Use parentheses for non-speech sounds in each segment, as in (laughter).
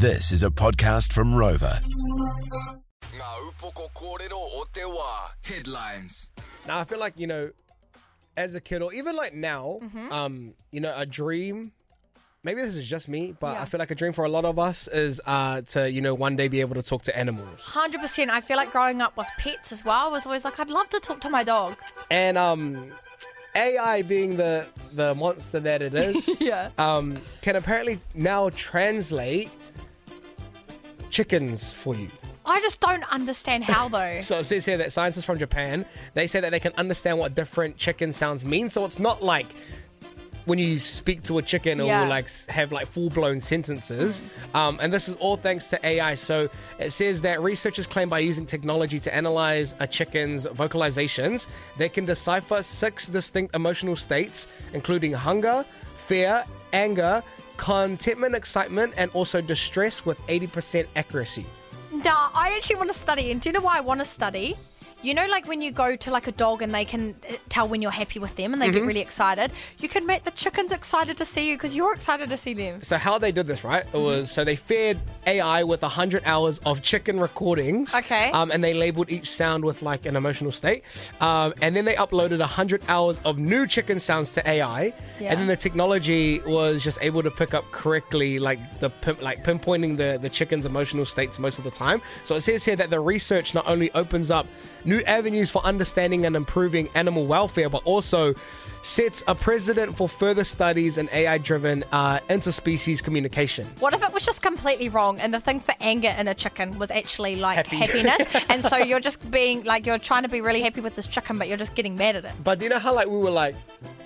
This is a podcast from Rova. Ngā upoko kōrero o te wā. Headlines. Now I feel like you know, as a kid or even like now, Mm-hmm. um, you know, a dream. Maybe this is just me, but Yeah. I feel like a dream for a lot of us is uh, to you know one day be able to talk to animals. Hundred percent. I feel like growing up with pets as well was always like I'd love to talk to my dog. And um, AI being the the monster that it is, (laughs) Yeah. um, can apparently now translate chickens for you. I just don't understand how though. (laughs) So it says here that scientists from Japan they say that they can understand what different chicken sounds mean. So it's not like when you speak to a chicken, or Yeah. like have like full blown sentences. Um, and this is all thanks to AI. So it says that researchers claim by using technology to analyze a chicken's vocalizations, they can decipher six distinct emotional states, including hunger, fear, anger, contentment, excitement, and also distress with 80% accuracy. Nah, I actually want to study. And do you know why I want to study? You know, like when you go to like a dog and they can uh, tell when you're happy with them and they Mm-hmm. get really excited. You can make the chickens excited to see you because you're excited to see them. So how they did this, right? It was so they fed AI with 100 hours of chicken recordings. Okay. Um, and they labeled each sound with like an emotional state. Um, and then they uploaded 100 hours of new chicken sounds to AI. Yeah. And then the technology was just able to pick up correctly, like the pin- like pinpointing the the chicken's emotional states most of the time. So it says here that the research not only opens up new avenues for understanding and improving animal welfare, but also sets a precedent for further studies in AI-driven uh, interspecies communication. What if it was just completely wrong and the thing for anger in a chicken was actually like Happy. happiness? (laughs) and so you're just being like, you're trying to be really happy with this chicken, but you're just getting mad at it. But do you know how like we were like,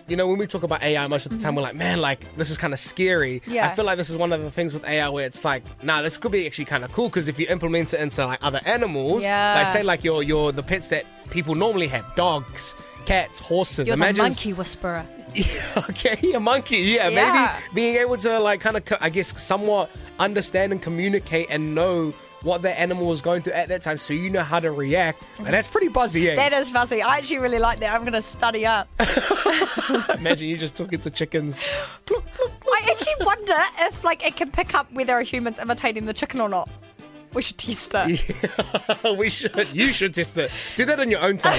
you know, when we talk about AI, most of the time we're like, man, like this is kind of scary. Yeah. I feel like this is one of the things with AI where it's like, nah, this could be actually kind of cool because if you implement it into like other animals, Yeah. like say like your your the pets that people normally have, dogs, cats, horses. You're Imagine the monkey whisperer. (laughs) okay, a monkey. Yeah, Yeah. maybe being able to like kind of, I guess, somewhat understand and communicate and know what that animal was going through at that time, so you know how to react. And that's pretty buzzy, yeah. That is fuzzy. I actually really like that. I'm going to study up. (laughs) Imagine you just talking to chickens. I actually wonder if like it can pick up whether a human's imitating the chicken or not. We should test it. (laughs) we should. You should test it. Do that on your own time.